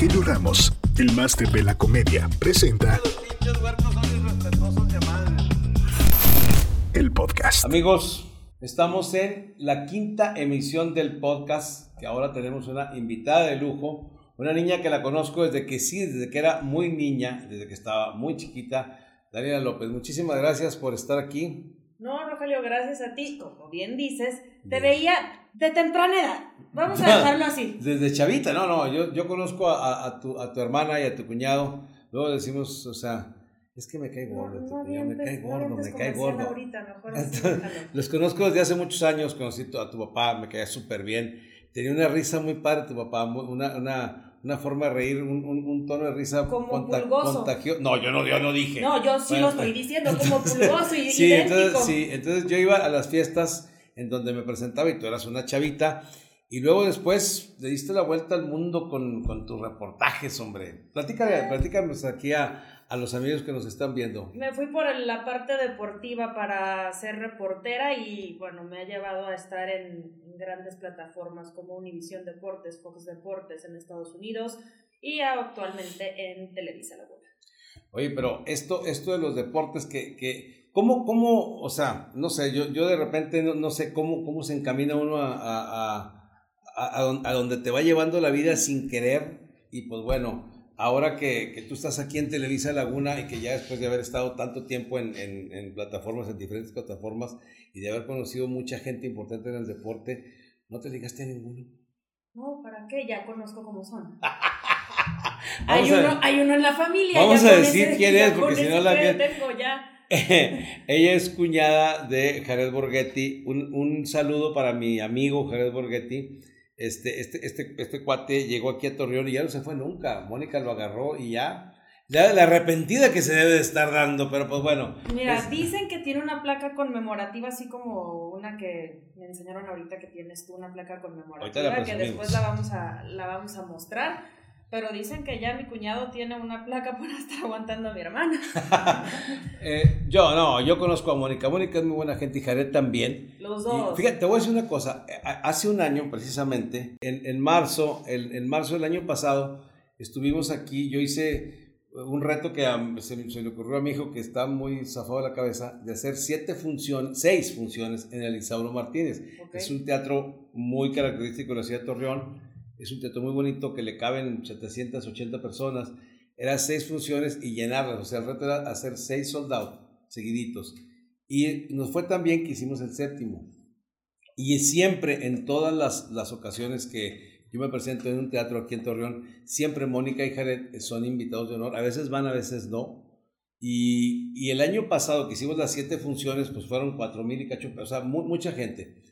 Rogelio Ramos, el máster de la comedia, presenta el podcast. Amigos, estamos en la quinta emisión del podcast, que ahora tenemos una invitada de lujo, una niña que la conozco desde que sí, desde que era muy niña, desde que estaba muy chiquita, Daniela López. Muchísimas gracias por estar aquí. No, Rogelio, gracias a ti. Como bien dices, te veía de temprana edad. Vamos a dejarlo así. Desde chavita, no, no, yo, yo conozco a, a, tu, a tu hermana y a tu cuñado. Luego decimos, o sea, es que me cae gordo, tu cuñado, me cae gordo, me cae gordo. Ahorita, mejor así, los conozco desde hace muchos años, conocí a tu papá, me caía súper bien. Tenía una risa muy padre tu papá, una, una, una forma de reír, un, un, un tono de risa Como conta- pulgoso. contagio- No, yo no, yo no dije. No, yo sí Bueno, lo estoy diciendo, como pulgoso y Sí, idéntico. entonces, sí, entonces yo iba a las fiestas en donde me presentaba y tú eras una chavita. Y luego después le diste la vuelta al mundo con, con tus reportajes, hombre. Platícame, platícame aquí a, a los amigos que nos están viendo. Me fui por la parte deportiva para ser reportera y bueno, me ha llevado a estar en, grandes plataformas como Univision Deportes, Fox Deportes en Estados Unidos y actualmente en Televisa Laguna. Oye, pero esto, esto de los deportes, que, que ¿cómo, cómo, o sea, no sé, yo, yo de repente no, no sé cómo, cómo se encamina uno a, a, a, a, don- a donde te va llevando la vida sin querer. Y pues bueno, ahora que, que tú estás aquí en Televisa Laguna y que ya después de haber estado tanto tiempo en, en, en plataformas, en diferentes plataformas, y de haber conocido mucha gente importante en el deporte, ¿no te ligaste a ninguno? No, ¿para qué? Ya conozco cómo son. Hay, uno, hay uno en la familia. Vamos a decir quién es, porque si no la tengo ya. Ella es cuñada de Jared Borghetti. Un, un saludo para mi amigo Jared Borghetti. Este, este, este, este cuate llegó aquí a Torreón y ya no se fue nunca. Mónica lo agarró y ya. Ya la arrepentida que se debe de estar dando, pero pues bueno. Mira, es- dicen que tiene una placa conmemorativa, así como una que me enseñaron ahorita que tienes tú, una placa conmemorativa, la que después la vamos, a, la vamos a mostrar. Pero dicen que ya mi cuñado tiene una placa por estar aguantando a mi hermana. eh, yo no, yo conozco a Mónica. Mónica es muy buena gente y Jared también. Los Y dos. fíjate, te voy a decir una cosa. Eh, ha- Hace un año, precisamente, en, en marzo, el- en marzo del año pasado, estuvimos aquí. Yo hice un reto que a- se, se le ocurrió a mi hijo, que está muy zafado de la cabeza, de hacer siete funciones, seis funciones en el Isauro Martínez. Ok. Es un teatro muy característico de la ciudad de Torreón. Es un teatro muy bonito que le caben 780 personas. Eran seis funciones y llenarlas. O sea, el reto era hacer seis sold out seguiditos. Y nos fue tan bien que hicimos el séptimo. Y siempre, en todas las, las ocasiones que yo me presento en un teatro aquí en Torreón, siempre Mónica y Jared son invitados de honor. A veces van, a veces no. Y, y el año pasado que hicimos las siete funciones, pues fueron cuatro mil y cacho, o sea, mu- mucha gente.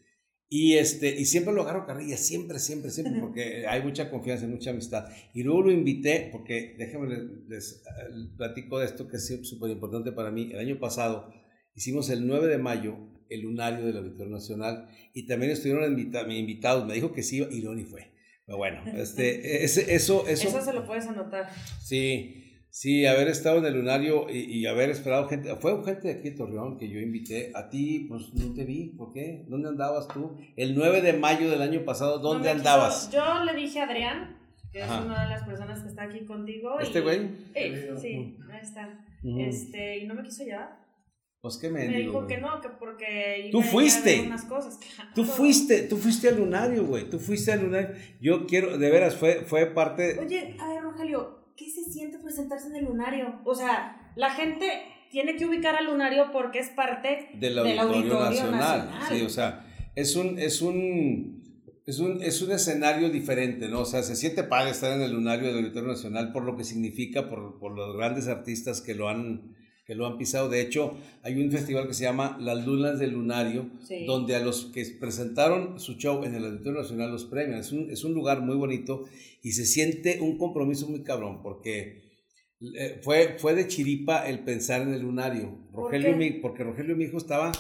Y, este, y siempre lo agarro carrilla, siempre, siempre, siempre, porque hay mucha confianza, mucha amistad. Y luego lo invité, porque déjenme les, les, eh, platico de esto que es súper importante para mí. El año pasado hicimos el 9 de mayo el lunario del Auditorio Nacional y también estuvieron invita- invitados. Me dijo que sí iba y no ni fue. Pero bueno, este, ese- eso, eso, Eso se lo puedes anotar. Sí, sí, haber estado en el lunario y, y haber esperado gente. Fue gente de aquí de Torreón que yo invité. A ti, pues no te vi. ¿Por qué? ¿Dónde andabas tú? El 9 de mayo del año pasado, ¿dónde No me andabas? quiso- yo le dije a Adrián, que Ajá. es una de las personas que está aquí contigo. ¿Este güey? Sí, sí, ahí está. Este, y no me quiso llevar. Pues qué Me mendigo, dijo que no, que porque Tú fuiste. unas cosas. Tú fuiste, tú fuiste al lunario, güey. Tú fuiste al lunario. Yo quiero, de veras, fue, fue parte. Oye, a ver, Rogelio, ¿qué se siente presentarse en el lunario? O sea, la gente tiene que ubicar al lunario porque es parte del Auditorio Nacional. Nacional. Sí, o sea, es un, es un, es un, es un escenario diferente, ¿no? O sea, se siente padre estar en el lunario del Auditorio Nacional por lo que significa, por, por los grandes artistas que lo han que lo han pisado. De hecho, hay un festival que se llama Las Lunas del Lunario, Sí. donde a los que presentaron su show en el Auditorio Nacional los premian. Es un, es un lugar muy bonito y se siente un compromiso muy cabrón, porque eh, fue, fue de chiripa el pensar en el lunario. ¿Por Rogelio, qué? mi, porque Rogelio, mi hijo, estaba,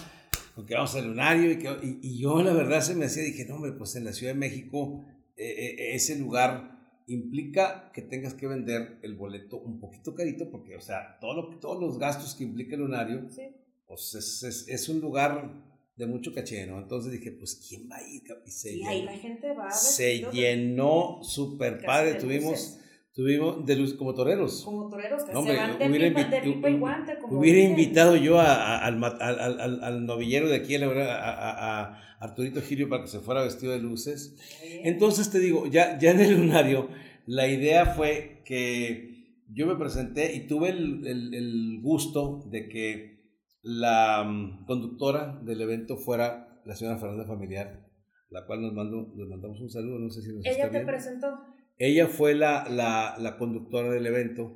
porque vamos al lunario, y, que, y, y yo la verdad se me hacía, dije, no, hombre, pues en la Ciudad de México, eh, eh, ese lugar implica que tengas que vender el boleto un poquito carito, porque, o sea, todo lo- todos los gastos que implica el lunario, Sí. pues es, es, es un lugar de mucho caché, ¿no? Entonces dije, pues, ¿quién va a ir? Y se Y llenó ahí la gente va. se vestido de- llenó súper padre. Tuvimos. Tuvimos de luz como toreros. Como toreros, que No, se van de, hubiera pipa, de invi- pipa y guante. Como Hubiera dicen. invitado yo a- a- al, al, al- al- al novillero de aquí, a, la- a, Arturito Girio, para que se fuera vestido de luces. Entonces te digo, ya, ya en el lunario, la idea fue que yo me presenté y tuve el, el- el gusto de que la mm, conductora del evento fuera la señora Fernanda Familiar, la cual nos, mando, nos mandamos un saludo, no sé si nos está Ella te presentó. Ella fue la, la, la conductora del evento.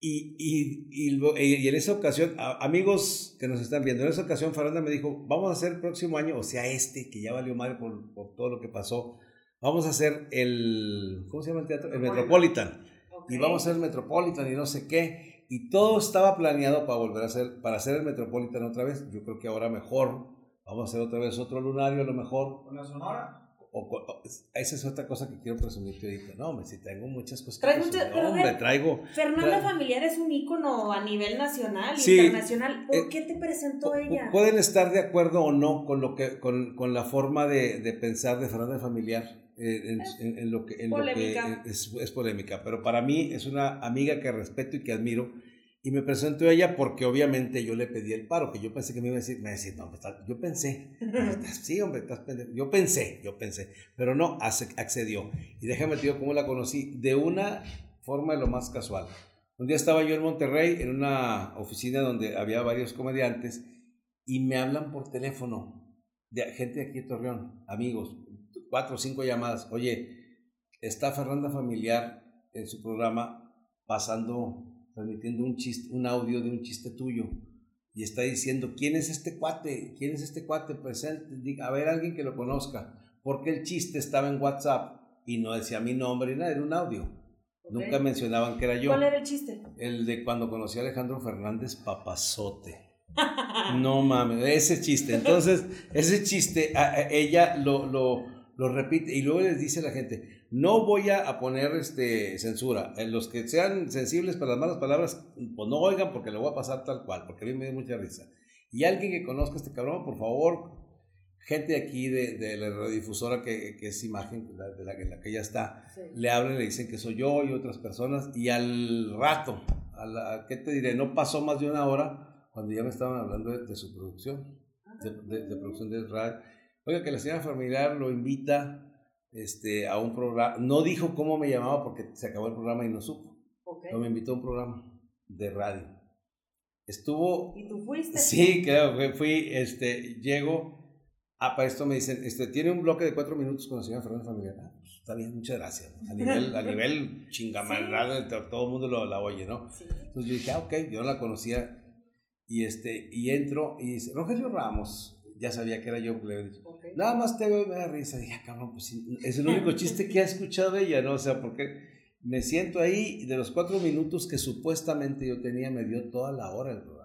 Y, y, y, y en esa ocasión, a- amigos que nos están viendo, en esa ocasión Fernanda me dijo, vamos a hacer el próximo año, o sea, este, que ya valió madre por, por todo lo que pasó, vamos a hacer el, ¿cómo se llama el teatro? El Metropolitan. Y vamos a hacer el Metropolitan y no sé qué. Y todo estaba planeado para volver a hacer, para hacer el Metropolitan otra vez. Yo creo que ahora mejor. Vamos a hacer otra vez otro lunario, a lo mejor. ¿Con la sonora? O, o- esa es otra cosa que quiero presumirte ahorita. No, hombre, si tengo muchas cosas que Traes presumir. muchas- hombre, ver, traigo. Fernanda Familiar es un ícono a nivel nacional, Sí. internacional. ¿Por Eh, qué te presentó ella? Pueden estar de acuerdo o no con lo que con, con la forma de, de pensar de Fernanda Familiar eh, en, en- en lo que, en lo que Polémica. es, es polémica, pero para mí es una amiga que respeto y que admiro y me presentó ella porque obviamente yo le pedí el paro, que yo pensé que me iba a decir, me iba a decir, no, estás- yo pensé, sí, hombre, estás pendejo". yo pensé, yo pensé, pero no, accedió. Y déjame te cómo la conocí, de una forma de lo más casual. Un día estaba yo en Monterrey, en una oficina donde había varios comediantes, y me hablan por teléfono, de gente de aquí de Torreón, amigos, cuatro o cinco llamadas. Oye, está Fernanda Familiar en su programa pasando, transmitiendo un chiste, un audio de un chiste tuyo. Y está diciendo, ¿quién es este cuate? ¿Quién es este cuate? Presente, a ver, alguien que lo conozca. Porque el chiste estaba en WhatsApp y no decía mi nombre nada, era un audio. Nunca mencionaban que era yo. ¿Cuál era el chiste? El de cuando conocí a Alejandro Fernández Papazote. No mames, ese chiste. Entonces, ese chiste, a- a- ella lo, lo, lo repite y luego les dice a la gente, no voy a, poner este, censura. En los que sean sensibles para las malas palabras, pues no oigan porque lo voy a pasar tal cual, porque a mí me dio mucha risa. Y alguien que conozca a este cabrón, por favor, gente aquí de, de la radiodifusora que, que es imagen, la- de la, en la que ella está, Sí. le hablan, le dicen que soy yo y otras personas, y al rato, a la, ¿qué te diré? No pasó más de una hora cuando ya me estaban hablando de, de su producción, de, de- de producción de radio. Oiga, que la señora familiar lo invita este, a un programa, no dijo cómo me llamaba porque se acabó el programa y no supo, Ok. pero me invitó a un programa de radio. Estuvo ¿Y tú fuiste? Sí, claro, fui, fui, este, llego, ah, para esto me dicen, este, tiene un bloque de cuatro minutos con la señora Fernanda Familiar. Ah, pues, está bien, muchas gracias. A nivel, a nivel chingamalada, todo el mundo lo, la oye, ¿no? Sí. Entonces yo dije, ah, ok, yo no la conocía. Y, este, y entro y dice, Rogelio Ramos, ya sabía que era yo, le había dicho, nada más te veo y me da risa. dije, ah, cabrón, pues es el único chiste que ha escuchado ella, ¿no? O sea, porque me siento ahí y de los cuatro minutos que supuestamente yo tenía, me dio toda la hora el programa.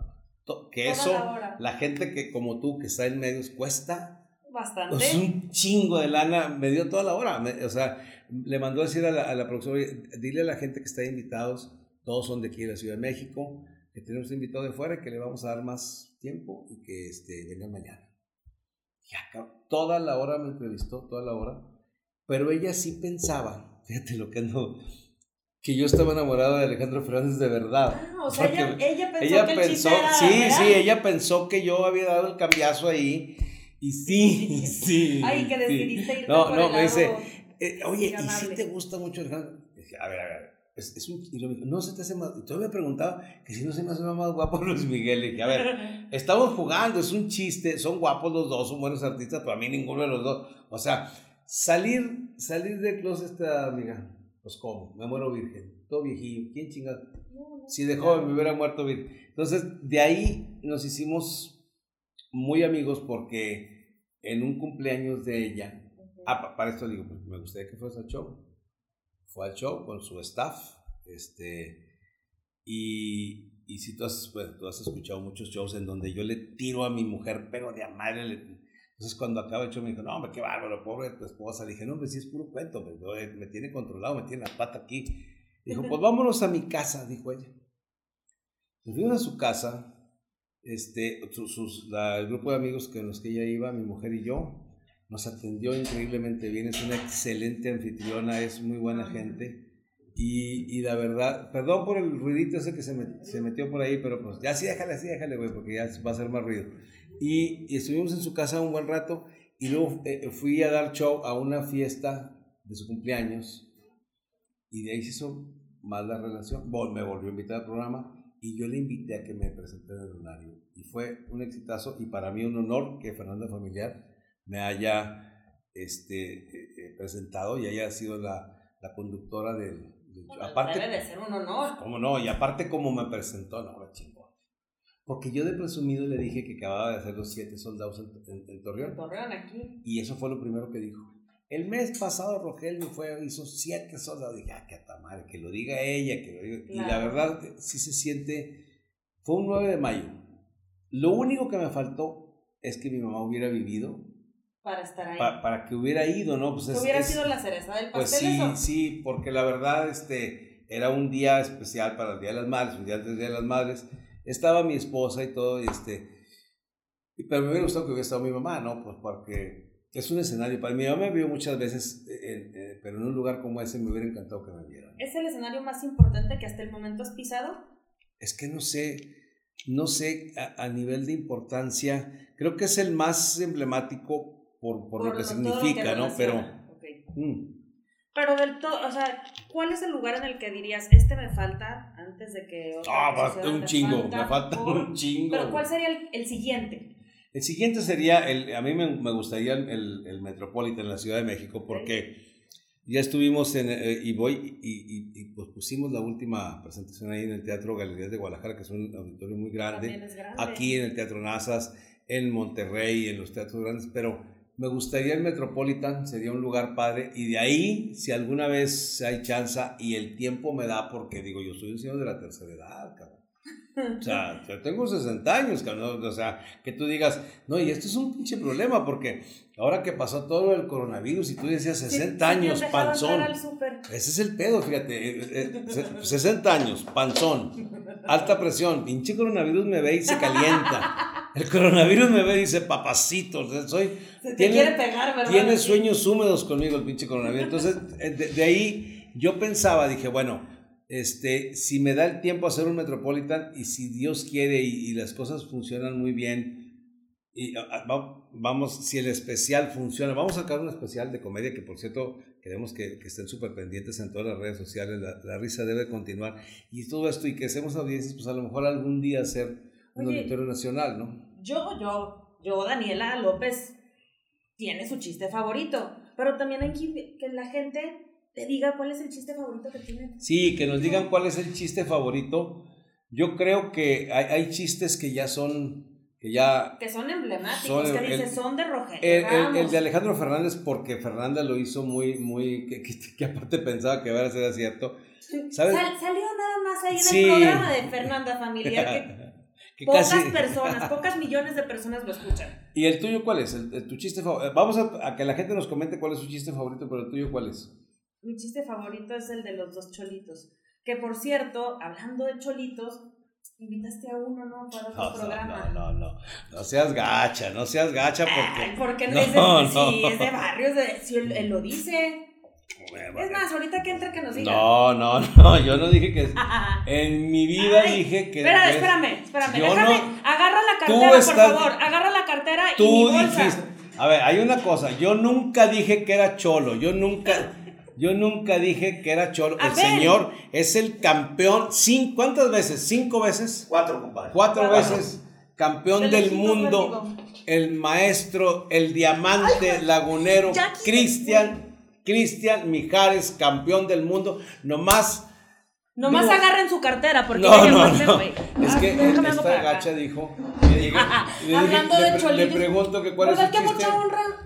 Que eso, la gente que como tú, que está en medios, cuesta Bastante. es un chingo de lana, me dio toda la hora. me- o sea, le mandó a decir a la, a la productora, "Oye, dile a la gente que está invitados, todos son de aquí de la Ciudad de México, que tenemos un invitado de fuera, que le vamos a dar más tiempo y que este, vengan mañana. Ya, cabrón, toda la hora me entrevistó, toda la hora, pero ella sí pensaba, fíjate lo que ando, que yo estaba enamorado de Alejandro Fernández de verdad. Ah, o sea, ella, ella pensó ella que el pensó, era sí, real. sí, ella pensó que yo había dado el cambiazo ahí. Y sí, sí. Ay, que sí. decidiste irte No, por no, el me dice, eh, oye, ¿y si te gusta mucho Alejandro? Dije, a ver, a ver, es, es un, y me dijo, no se te hace más, y todavía me preguntaba que si no se me hace más guapo Luis Miguel. Le dije, a ver, estamos jugando, es un chiste, son guapos los dos, son buenos artistas, pero a mí ninguno de los dos. O sea, salir, salir del closet esta amiga, pues cómo, me muero virgen, todo viejillo, ¿quién chingado? Si de joven me hubiera muerto virgen. Entonces, de ahí nos hicimos muy amigos porque en un cumpleaños de ella, ah, pa- para esto digo, me gustaría que fuese al show. Fue al show con su staff, este, y, y si tú has, bueno, tú has escuchado muchos shows en donde yo le tiro a mi mujer, pero de a madre le- entonces cuando acaba el show me dijo, no, hombre, qué bárbaro, pobre tu esposa. Le dije, no, hombre, sí es puro cuento, me, me- tiene controlado, me tiene la pata aquí. Dijo, pues vámonos a mi casa, dijo ella. Nos fuimos a su casa, este, su- sus- la- el grupo de amigos con los que ella iba, mi mujer y yo, nos atendió increíblemente bien, es una excelente anfitriona, es muy buena gente. Y, y, la verdad, perdón por el ruidito ese que se, se metió por ahí, pero pues ya sí, déjale, así, déjale, güey, porque ya va a ser más ruido. Y, y, estuvimos en su casa un buen rato y luego eh, fui a dar show a una fiesta de su cumpleaños y de ahí se hizo más la relación. me volvió a invitar al programa y yo le invité a que me presentara en el lunario. Y fue un exitazo y para mí un honor que Fernanda Familiar me haya este, eh, eh, presentado y haya sido la, la conductora del... aparte, debe de ser un honor. ¿Cómo no? Y aparte como me presentó, no, chingón. Porque yo de presumido le dije que acababa de hacer los siete soldados en, en, Torreón. Torreón aquí. Y eso fue lo primero que dijo. El mes pasado Rogelio fue, hizo siete soldados. Dije, ah, qué madre, que lo diga ella, que lo diga. Y la verdad, sí se siente. Fue un 9 de mayo. Lo único que me faltó es que mi mamá hubiera vivido. Para estar ahí. para que hubiera ido, ¿no? Pues hubiera sido la cereza del pues pastel. Pues sí, sí, porque la verdad, este, era un día especial para el Día de las Madres, un día antes del Día de las Madres. Estaba mi esposa y todo, y este. Pero me hubiera gustado que hubiera estado mi mamá, ¿no? Pues porque es un escenario. Para mi mamá me vio muchas veces, eh, eh, pero en un lugar como ese me hubiera encantado que me vieran. ¿Es el escenario más importante que hasta el momento has pisado? Es que no sé, no sé a, nivel de importancia. Creo que es el más emblemático por, por, lo que significa, ¿no? Pero. Mm. Pero del todo, o sea, ¿cuál es el lugar en el que dirías, este me falta antes de que... Ah, falta un chingo, me falta un chingo. Pero ¿cuál sería el, el siguiente? El siguiente sería, el, a mí me, me gustaría el, el, Metropolitan en la Ciudad de México porque ya estuvimos en, eh, y voy, y, y, pues pusimos la última presentación ahí en el Teatro Galerías de Guadalajara, que es un auditorio muy grande, aquí en el Teatro Nazas, en Monterrey, en los teatros grandes, pero me gustaría el Metropolitan, sería un lugar padre, y de ahí, si alguna vez hay chance y el tiempo me da, porque digo, yo soy un señor de la tercera edad, cabrón. O sea, yo tengo 60 años, o sea, que tú digas, no, y esto es un pinche problema, porque ahora que pasó todo el coronavirus y tú decías 60 años, panzón. Ese es el pedo, fíjate, 60 eh, eh, años, panzón, alta presión, pinche coronavirus me ve y se calienta. El coronavirus me ve y dice, papacito, soy... Se te quiere pegar, ¿verdad? Tiene sueños húmedos conmigo el pinche coronavirus. Entonces, eh, de ahí yo pensaba, dije, bueno, este, si me da el tiempo hacer un Metropolitan y si Dios quiere y, las cosas funcionan muy bien, y vamos, si el especial funciona, vamos a sacar un especial de comedia que por cierto queremos que, que estén súper pendientes en todas las redes sociales, la, risa debe continuar y todo esto y que hacemos audiencias, pues a lo mejor algún día hacer un auditorio nacional, ¿no? Yo, yo, yo, Daniela López, tiene su chiste favorito, pero también hay que la gente te diga cuál es el chiste favorito que tienen. Sí, que nos digan cuál es el chiste favorito. Yo creo que hay, hay chistes que ya son que ya que son emblemáticos, que dice, son de Rogelio. El, el, de Alejandro Fernández, porque Fernanda lo hizo muy, muy, que, que, aparte pensaba que a ser cierto. ¿Sabes? salió nada más ahí del programa de Fernanda Familiar que, pocas personas, pocas millones de personas lo escuchan. ¿Y el tuyo cuál es? El, tu chiste favorito. Vamos a, a, que la gente nos comente cuál es su chiste favorito, pero el tuyo cuál es. Mi chiste favorito es el de los dos cholitos. Que por cierto, hablando de cholitos, invitaste a uno, ¿no? Para otro no, programa. No, no, no. No seas gacha, no seas gacha porque. Ay, porque no, es de, Si es de barrios, de, si él, lo dice. Es más, ahorita que entra que nos diga. No, no, no, yo no dije que. en mi vida dije que. Espera, espérame, espérame. Déjame, agarra la cartera, por favor. Agarra la cartera y mi bolsa. Dijiste, a ver, hay una cosa. Yo nunca dije que era cholo. Yo nunca. Yo nunca dije que era cholo. el señor es el campeón. ¿Cuántas veces? ¿Cinco veces? Cuatro, compadre. Cuatro, veces campeón del mundo. El maestro, el diamante lagunero, Cristian, Cristian Mijares, campeón del mundo. Nomás Nomás agarren su cartera porque no, no, no. Es ah, que esta gacha dijo. Hablando de cholitos. Le pregunto que cuál es su chiste.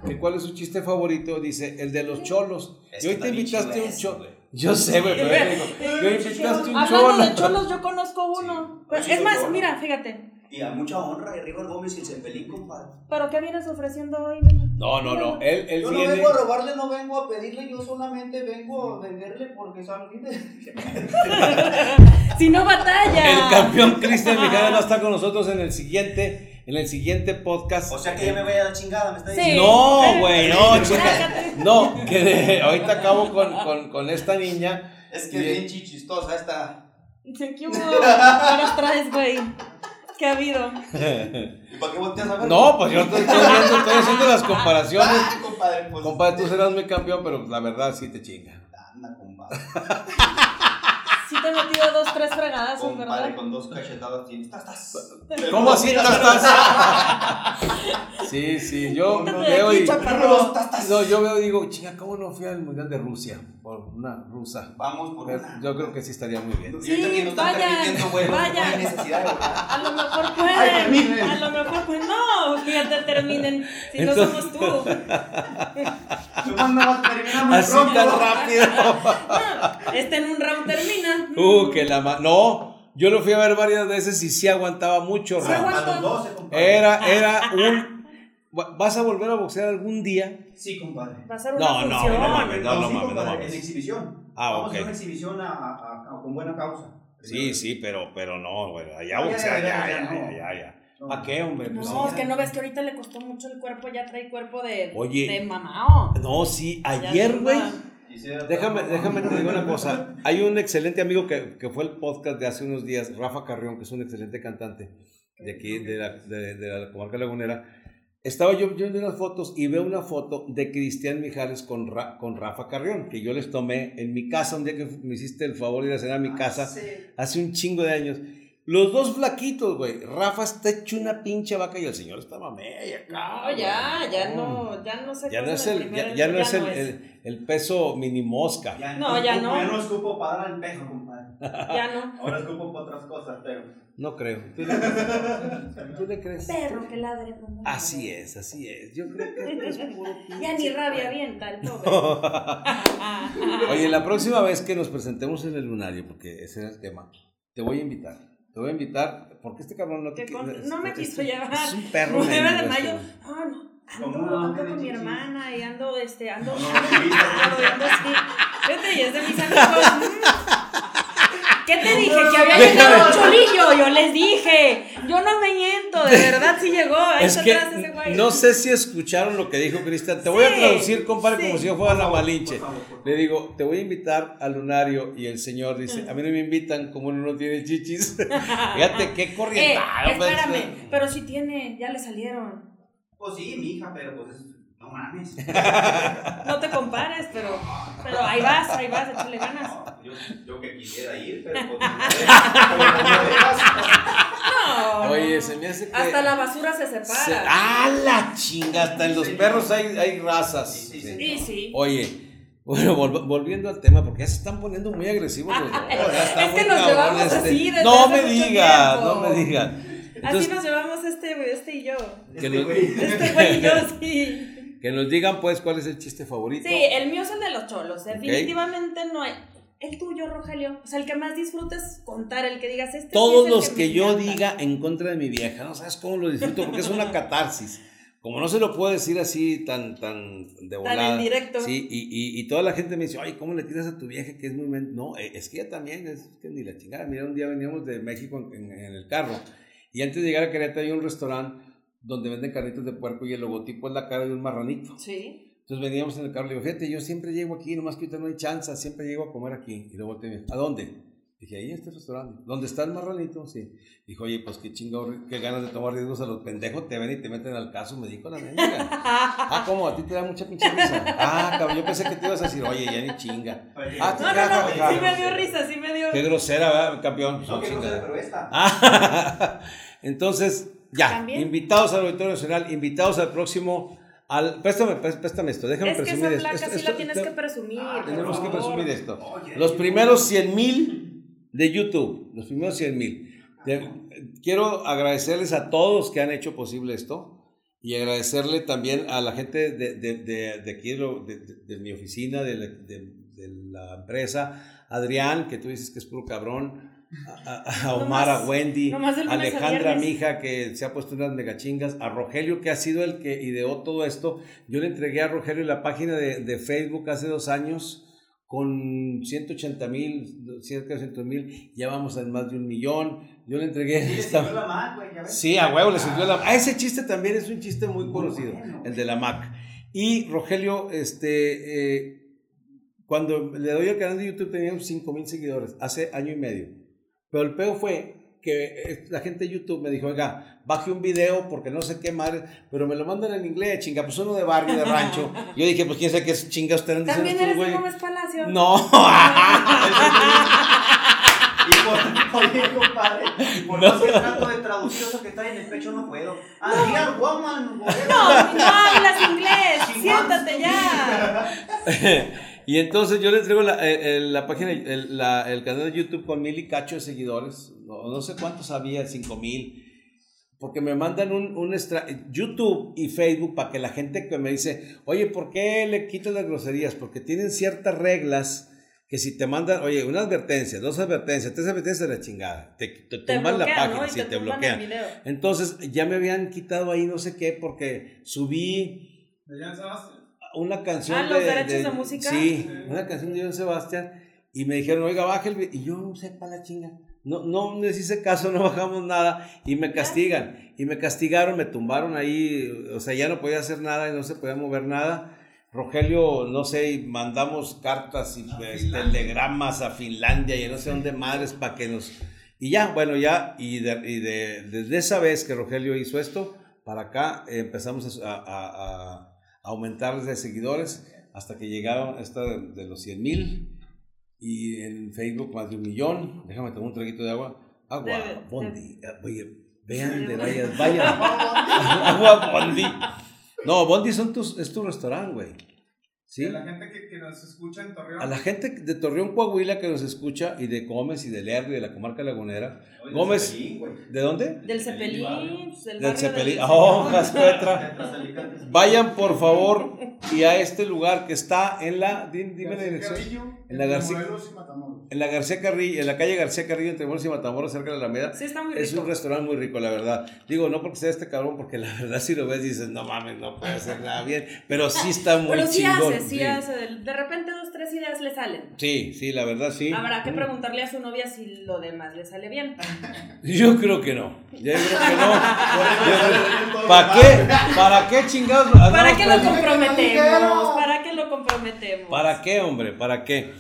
Que cuál es su chiste favorito. Dice, el de los cholos. y hoy te invitaste un cholo. Yo sé, güey, pero yo invitaste un cholo. Hablando de cholos, yo conozco uno. es más, mira, fíjate. Y a mucha honra, y River Gómez y el Cepelín, compadre. ¿Pero qué vienes ofreciendo hoy? No, no, no. Él, él yo no vengo a robarle, no vengo a pedirle, yo solamente vengo a venderle porque saben. si no batalla. El campeón Cristian Mijares va a estar con nosotros en el siguiente, en el siguiente podcast. O sea que ya me voy a dar chingada, me está diciendo. No, güey, no, chica. No, que ahorita acabo con, con, con esta niña Es que es bien chichistosa esta. ¿Qué hubo? ¿Qué nos traes, güey? ¿Qué ha habido? ¿Y para qué volteas a ver? No, pues yo estoy, estoy viendo, estoy haciendo las comparaciones. Ah, compadre, pues. Compadre, tú serás mi campeón, pero la verdad sí te chinga. Anda, compadre. Sí te he metido dos, tres Compadre, ¿verdad? con dos cachetadas tienes. Tas, tas. ¿Cómo así no estás? Sí, sí, yo veo y. No, yo veo y digo, chinga, ¿cómo no fui al Mundial de Rusia? Por una rusa. Vamos por Pero una. yo creo que sí estaría muy bien. Que nos están vayan, permitiendo, güey, no vayan. hay necesidad. A lo mejor pueden. A lo mejor pues no. Fíjate, terminen. Si no Entonces- somos tú. No terminamos Así tan rápido. Este en un round termina. Uh, que la ma- No, yo lo fui a ver varias veces y sí aguantaba mucho, Sí Rafa. aguanta. A los 12, compadre. Era, era un. ¿Va- ¿Vas a volver a boxear algún día? Sí, compadre. Va a No, no, no mames, no, no sí, mames, no mames. En exhibición. Ah, Vamos ok. a hacer una exhibición a, a- a- con buena causa. Sí, sí, pero, pero no, güey. Allá ya, boxear, ya, ya, ya, ya, ya. No. ¿A qué, hombre? Pues No, es que no ves que ahorita le costó mucho el cuerpo, ya trae cuerpo de, Oye. de mamao. No, sí, ayer, güey. Quisiera- Déjame, déjame te digo una cosa. Hay un excelente amigo que, que fue el podcast de hace unos días, Rafa Carrión, que es un excelente cantante de aquí, de la, de, de la comarca lagunera. Estaba yo viendo unas fotos y veo una foto de Cristian Mijares con, Ra- con Rafa Carrión, que yo les tomé en mi casa un día que me hiciste el favor de ir a cenar a mi casa Sí. hace un chingo de años. Los dos flaquitos, güey. Rafa está hecho una pinche vaca y el señor está mamey acá. No, ya, ya no, ya no sé Ya no es el, ya, ya no ya es el, el, el peso mini mosca. Ya No, ya no. Ya no escupo para dar al peso, compadre. Ya no. Ahora escupo para otras cosas, pero. No creo. ¿Tú le crees? ¿Tú le crees? Perro que ladre. como- Así es, así es. Yo creo que es puro Ya ni rabia avienta el pobre. Oye, la próxima vez que nos presentemos en el lunario, porque ese era el tema, te voy a invitar. Te voy a invitar, porque este cabrón no te con- no me este- quiso llevar. Es un perro. 9 de mayo. este. No, no. Ando, ando con mi hermana y ando, este, ando, No, ando, no, ando, ando así. Fíjate, y es de mis amigos. mm. ¿Qué te dije? Que había llegado un cholillo. Yo les dije. Yo no me miento. De verdad sí llegó. Ahí Es que atrás ese güey. no sé si escucharon lo que dijo Cristian. Te voy a traducir, compadre, sí. como si yo fuera la Malinche. Le digo, te voy a invitar al lunario y el señor dice, a mí no me invitan como uno no tiene chichis. Fíjate qué Eh, corrientado. pues, espérame. Pero si tiene, ya le salieron. Pues sí, mi hija, pero pues es- no mames. No te compares, pero, pero ahí vas, ahí vas, échale ganas. No, yo, yo que quisiera ir, pero pues. no. Oye, se me hace que... Hasta la basura se separa. se- ¡Ah, la chinga! Hasta en los perros hay, hay razas. Sí, sí, sí. Sí, sí. Oye, bueno, vol- volviendo al tema, porque ya se están poniendo muy agresivos los dos. Es que nos cabrón llevamos este. así desde No hace me digas, no me digas. Así nos llevamos este, güey, este y yo. Este güey. Este güey y yo, sí. Que nos digan, pues, cuál es el chiste favorito. Sí, el mío es el de los cholos. Definitivamente no hay. El tuyo, Rogelio. O sea, el que más disfrutes contar, el que digas este. sí Todos es los que, me yo encanta. diga en contra de mi vieja, no sabes cómo lo disfruto, porque es una catarsis. Como no se lo puedo decir así tan, tan de volada. en directo. Sí, y, y, y toda la gente me dice, ay, ¿cómo le tiras a tu vieja que es muy... men-?" No, eh, es que ella también, es que ni la chingada. Mira, un día veníamos de México en, en- en el carro y antes de llegar a Querétaro hay un restaurante donde venden carnitas de puerco y el logotipo es la cara de un marranito. Sí. Entonces veníamos en el carro y le digo, fíjate, yo siempre llego aquí, nomás que ahorita no hay chance, siempre llego a comer aquí. Y luego te ¿a dónde? Dije, ahí en este restaurante. ¿Dónde está el marranito? Sí. Dijo, oye, pues qué chingado, qué ganas de tomar riesgos a los pendejos, te ven y te meten al caso, me dijo la mendiga. ah, ¿cómo? ¿A ti te da mucha pinche risa? Ah, cabrón, yo pensé que te ibas a decir, oye, ya ni chinga. Ah, tú No, no, no. Sí me dio risa, sí me dio. Qué grosera, ¿verdad, campeón? No, que no sé, Chingada. pero esta. Ah, entonces, ya, ¿También? invitados al Auditorio Nacional, invitados al próximo, al, préstame, prés- préstame esto, déjame Es que presumir esa esto. placa Esto- sí esto- la tienes esto- que presumir. Ah, Tenemos que presumir esto. Oye, Los primeros 100 mil de YouTube, los primeros 100 mil. Quiero agradecerles a todos que han hecho posible esto y agradecerle también a la gente de, de, de, de aquí, de, lo- de- de- de mi oficina, de la, de- de la empresa, Adrián, que tú dices que es puro cabrón, a, a- Omar, Nomás- a Wendy, a lunes a Alejandra, mi hija, que se ha puesto unas megachingas, a Rogelio, que ha sido el que ideó todo esto. Yo le entregué a Rogelio la página de, de Facebook hace dos años con 180 mil, cerca de 200 mil, ya vamos a más de un millón. Yo le entregué Sí, le esta- sirvió la Mac, güey, ya ves. Sí, a huevo le sirvió la Ah, ese chiste también es un chiste muy Muy conocido, bueno. el de la Mac. Y Rogelio, este, eh, Cuando le doy al canal de YouTube teníamos 5 mil seguidores, hace año y medio. Pero el peor fue que eh, la gente de YouTube me dijo, oiga, baje un video porque no sé qué madre, pero me lo mandan en inglés, chinga, pues uno de barrio, de rancho. Yo dije, pues quién sabe qué chinga ustedes También eres de. Gómez Palacio. No, Y por, oye, compadre, y por más que trato de traducir eso que está en el pecho, no puedo. Ah, woman, No, no hablas inglés. Siéntate ya. y entonces yo le entrego la, eh, eh, la página, el, la- el canal de YouTube con mil y cacho de seguidores. No, no sé cuántos había, cinco mil. Porque me mandan un, un extra, YouTube y Facebook para que la gente que me dice, oye, ¿por qué le quitas las groserías? Porque tienen ciertas reglas que si te mandan, oye, una advertencia, dos advertencias, tres advertencias de la chingada, te, te Te tumban la página, ¿no? Sí, te te bloquean. Entonces ya me habían quitado ahí no sé qué porque subí una canción Ah, los derechos de música. Sí, una canción de John Sebastián y me dijeron, oiga, el video. Y yo no sé para la chinga. No, no les hice caso, no bajamos nada y me castigan. Y me castigaron, me tumbaron ahí, o sea, ya no podía hacer nada y no se podía mover nada. Rogelio, no sé, y mandamos cartas y pues, telegramas a Finlandia y no sé dónde madres para que nos... Y ya, bueno, ya, y, de- y de- desde esa vez que Rogelio hizo esto, para acá eh, empezamos a, a- a aumentar de seguidores hasta que llegaron esta de, de los 100 mil y en Facebook más de un millón. Déjame tomar un traguito de agua. Agua, Debe- Bondi. Oye, vean de vayas, vayan. agua Bondi. No, Bondi son tus, es tu restaurante, güey. ¿Sí? A la gente que, que nos escucha en Torreón. A la gente de Torreón, Coahuila que nos escucha y de Gómez y de Lerdo y de la comarca lagunera. Gómez, ¿de dónde? Del Cepelín. del Del Cepelín. del Oh. Jaspetra. Vayan por favor y a este lugar que está en la, di- dime la dirección. En la García, en la García Carrillo, en la calle García Carrillo entre Morelos y Matamoros, cerca de la Alameda. Sí, está muy Es rico. un restaurante muy rico, la verdad. Digo, no porque sea este cabrón, porque la verdad si lo ves dices, no mames, no puede hacer nada bien. Pero sí está muy Pero sí chingón. Sí, hace. De- repente dos, tres ideas le salen. Sí, sí, la verdad sí. Habrá que Mm. preguntarle a su novia si lo demás le sale bien. Yo creo que no. Yo creo que no. ¿Para qué? ¿Para qué chingados? ¿Para qué lo comprometemos? ¿Para qué lo comprometemos? ¿Para qué, hombre? ¿Para qué?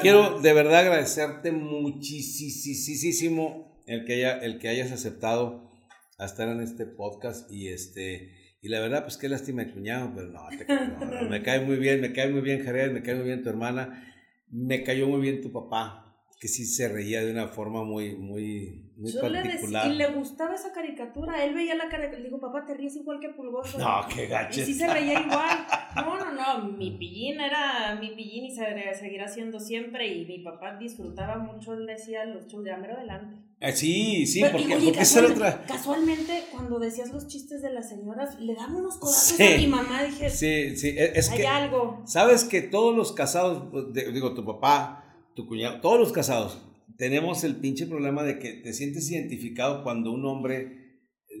Quiero de verdad agradecerte muchísimo el que, haya, el que hayas aceptado a estar en este podcast y este y la verdad pues qué lástima el cuñado, pero no, te- no, me cae muy bien, me cae muy bien Jared, me cae muy bien tu hermana, me cayó muy bien tu papá, que sí se reía de una forma muy muy muy Yo le particular. decía, y le gustaba esa caricatura. Él veía la caricatura. Le digo, papá, te ríes igual que Pulgoso. No, qué Y gaches. sí se reía igual. No, no, no. Mi pillín era mi pillín y se seguirá siendo siempre. Y mi papá disfrutaba mucho. Él decía los shows de Amero adelante. Ah, sí, sí, Pero, porque, y, oye, porque esa otra. Casualmente, cuando decías los chistes de las señoras, le daban unos codazos Sí. a mi mamá. Dije, Sí, sí, e- es hay que algo. Sabes que todos los casados, de- digo, tu papá, tu cuñado, todos los casados, tenemos el pinche problema de que te sientes identificado cuando un hombre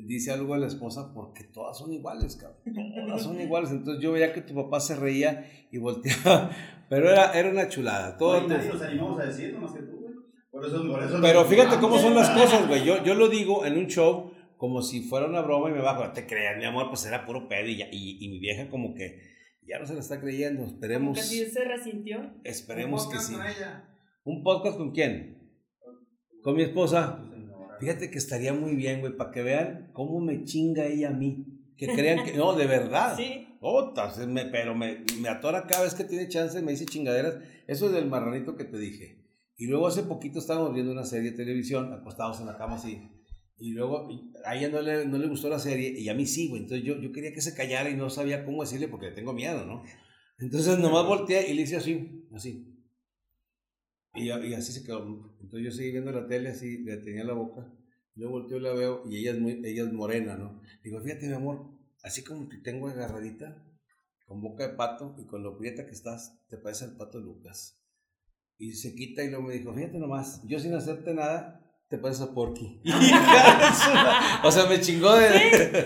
dice algo a la esposa porque todas son iguales, cabrón. Todas son iguales. Entonces yo veía que tu papá se reía y volteaba, pero era, era una chulada. Todo No, nadie nos animamos a decir, nomás que tú, güey. Por eso, por eso Pero fíjate cómo son las cosas, güey. Yo, yo lo digo en un show como si fuera una broma y me bajo. Te creas, mi amor, pues era puro pedo y, ya- y, y mi vieja como que ya no se la está creyendo. Como Esperemos, que sí se resintió. esperemos que Podcast sí. con ella. ¿Un podcast con quién? Con mi esposa. Fíjate que estaría muy bien, güey, para que vean cómo me chinga ella a mí. Que crean que, no, de verdad. Sí. Ota, se me- pero me, me atora cada vez que tiene chance, me dice chingaderas. Eso es del marranito que te dije. Y luego hace poquito estábamos viendo una serie de televisión, acostados en la cama así. Y luego a ella no le, no le gustó la serie y a mí sí, güey. Entonces yo, yo quería que se callara y no sabía cómo decirle porque le tengo miedo, ¿no? Entonces nomás volteé y le hice así, así. Y, y así se quedó. Entonces yo seguí viendo la tele así, le tenía la boca. Luego volteo y la veo y ella es, muy, ella es morena, ¿no? Digo, fíjate, mi amor, así como te tengo agarradita, con boca de pato y con lo prieta que estás, te parece el pato Lucas. Y se quita y luego me dijo, fíjate nomás, yo sin hacerte nada, te pareces a Porky. O sea, me chingó de...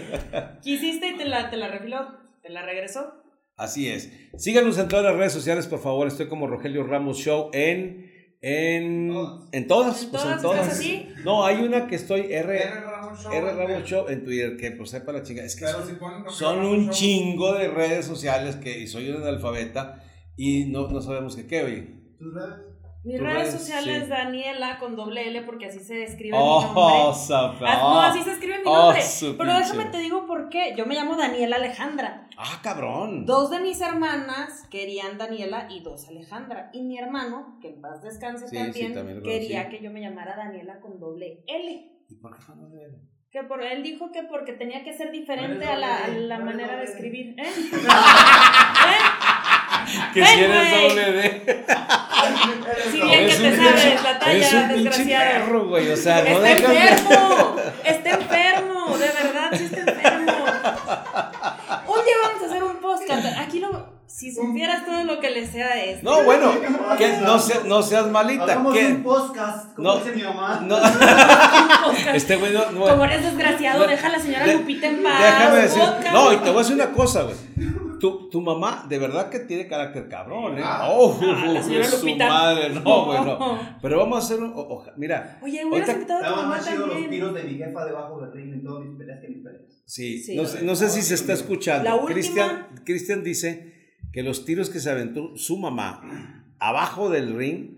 Quisiste y te la, te la refiló, te la regresó. Así es. Síganos en todas las redes sociales, por favor. Estoy como Rogelio Ramos Show en... En, Todas. en todas, ¿En pues todas en todas. así? No, hay una que estoy R, R. Ramos Show. R Ramos Show en Twitter, que pues sepa la chinga. Es que Pero son- si ponen son un Show, chingo de redes sociales que y soy un analfabeta y no, no sabemos qué qué, oye. ¿Tus redes? Mis redes redes, sociales, sí. Daniela con doble L, porque así se escribe Oh, mi nombre. zapa- Ah, no, así se escribe mi oh, nombre. Pero déjame te digo por qué. Yo me llamo Daniela Alejandra. Ah, cabrón. Dos de mis hermanas querían Daniela y dos Alejandra. Y mi hermano, que en paz descanse Sí, también, sí, también lo quería que yo me llamara Daniela con doble L. ¿Y por qué fue doble L? Que por él dijo que porque tenía que ser diferente ¿Cuál a la, a la ¿Cuál es manera de escribir. ¿Eh? Que Ven, si eres doble D. Si bien que te sabes la talla, desgraciado. perro, güey. O sea, no Está dejas de... enfermo, está enfermo, de verdad, sí está enfermo. Un día vamos a hacer un podcast. Aquí lo, si supieras todo lo que le sea a este. No, bueno, que no, sea- no seas malita. Hagamos que un podcast, como No. dice mi mamá. no, este güey no, no- Como eres desgraciado, No, deja a la señora de- Lupita en paz. Déjame decir. podcast. No, y te voy a decir una cosa, güey. Tu, tu mamá, de verdad que tiene carácter cabrón, ¿eh? Ah. Oh, Ah, la señora su Lupita. madre, no, güey, no. Pero vamos a hacer un. o- mira, Oye, hubieras invitado a tu Estaban mamá más chidos los tiros de mi jefa debajo del ring en todas mis peleas que mis peleas. sí, Sí. no, sé- no sé si se está escuchando. La última- Cristian, Cristian dice que los tiros que se aventó su mamá abajo del ring,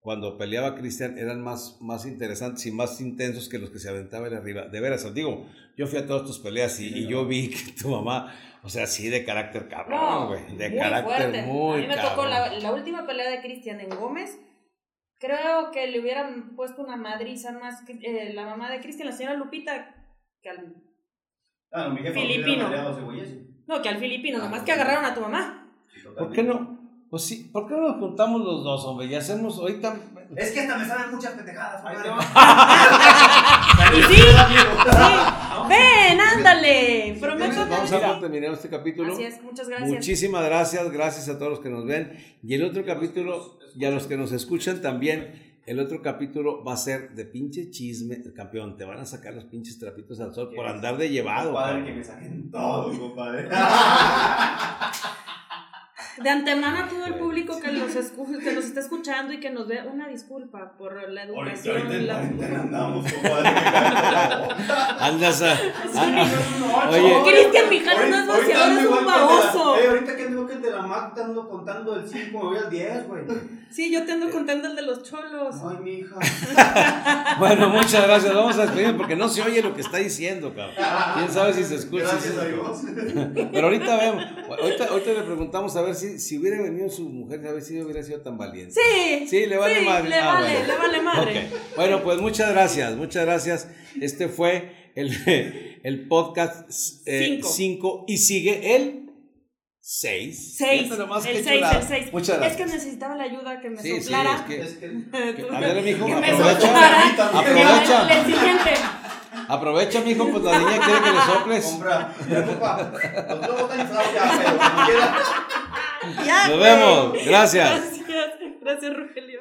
cuando peleaba Cristian, eran más, más interesantes y más intensos que los que se aventaba él arriba. De veras, digo, yo fui a todas tus peleas y, y yo vi que tu mamá, o sea, sí, de carácter cabrón, No, güey. De muy carácter fuerte. muy A mí me cabrón. tocó la, la última pelea de Cristian en Gómez. Creo que le hubieran puesto una madriza más. que- eh, la mamá de Cristian, la señora Lupita, que al, Ah, no, mi jefa Filipino. no, que al filipino, nomás que agarraron a tu mamá. ¿Por qué no? Pues sí, ¿por qué no nos juntamos los dos, hombre? Y hacemos ahorita. Es que hasta me salen muchas pendejadas. Te Y sí, sí. Ándale. Prometo Vamos a terminar este capítulo. Así es, muchas gracias. Muchísimas gracias, gracias a todos los que nos ven. Y el otro capítulo, y a los que nos escuchan también, el otro capítulo va a ser de pinche chisme, campeón. Te van a sacar los pinches trapitos al sol por andar de llevado. Compadre, que me saquen todo, compadre. De antemano a todo el público que nos, escu- que nos está escuchando y que nos ve, una disculpa por la Ahorita, educación. ahorita en la- cuarentena andamos. Andas a. Cristian Mijares no es vaciador, es un baboso. Ahorita que que el de la Mac te ando contando el 5, me voy al 10, güey. Sí, yo te ando contando el de los cholos. Ay, mi hija. bueno, muchas gracias. Vamos a despedir porque no se oye lo que está diciendo, cabrón. Quién sabe si se escucha. Gracias si a se- Dios. Pero ahorita vemos. Ahorita, ahorita le preguntamos a ver si, si hubiera venido su mujer, a ver si hubiera sido tan valiente. Sí. Sí, le vale sí, madre. Le Ah, vale, bueno. le vale madre. Bueno, pues muchas gracias, muchas gracias. Este fue el, el podcast Cinco. 5 y sigue el 6. Seis. El 6, el 6. Muchas Es gracias. que necesitaba la ayuda que me Sí, sí, soplara. es que- Es que. que- a ver, mijo, aprovecha. Aprovecha. El siguiente. Aprovecha, mijo, pues la niña quiere que le soples. Compra. Nos vemos. Gracias. Gracias, gracias, Rogelio.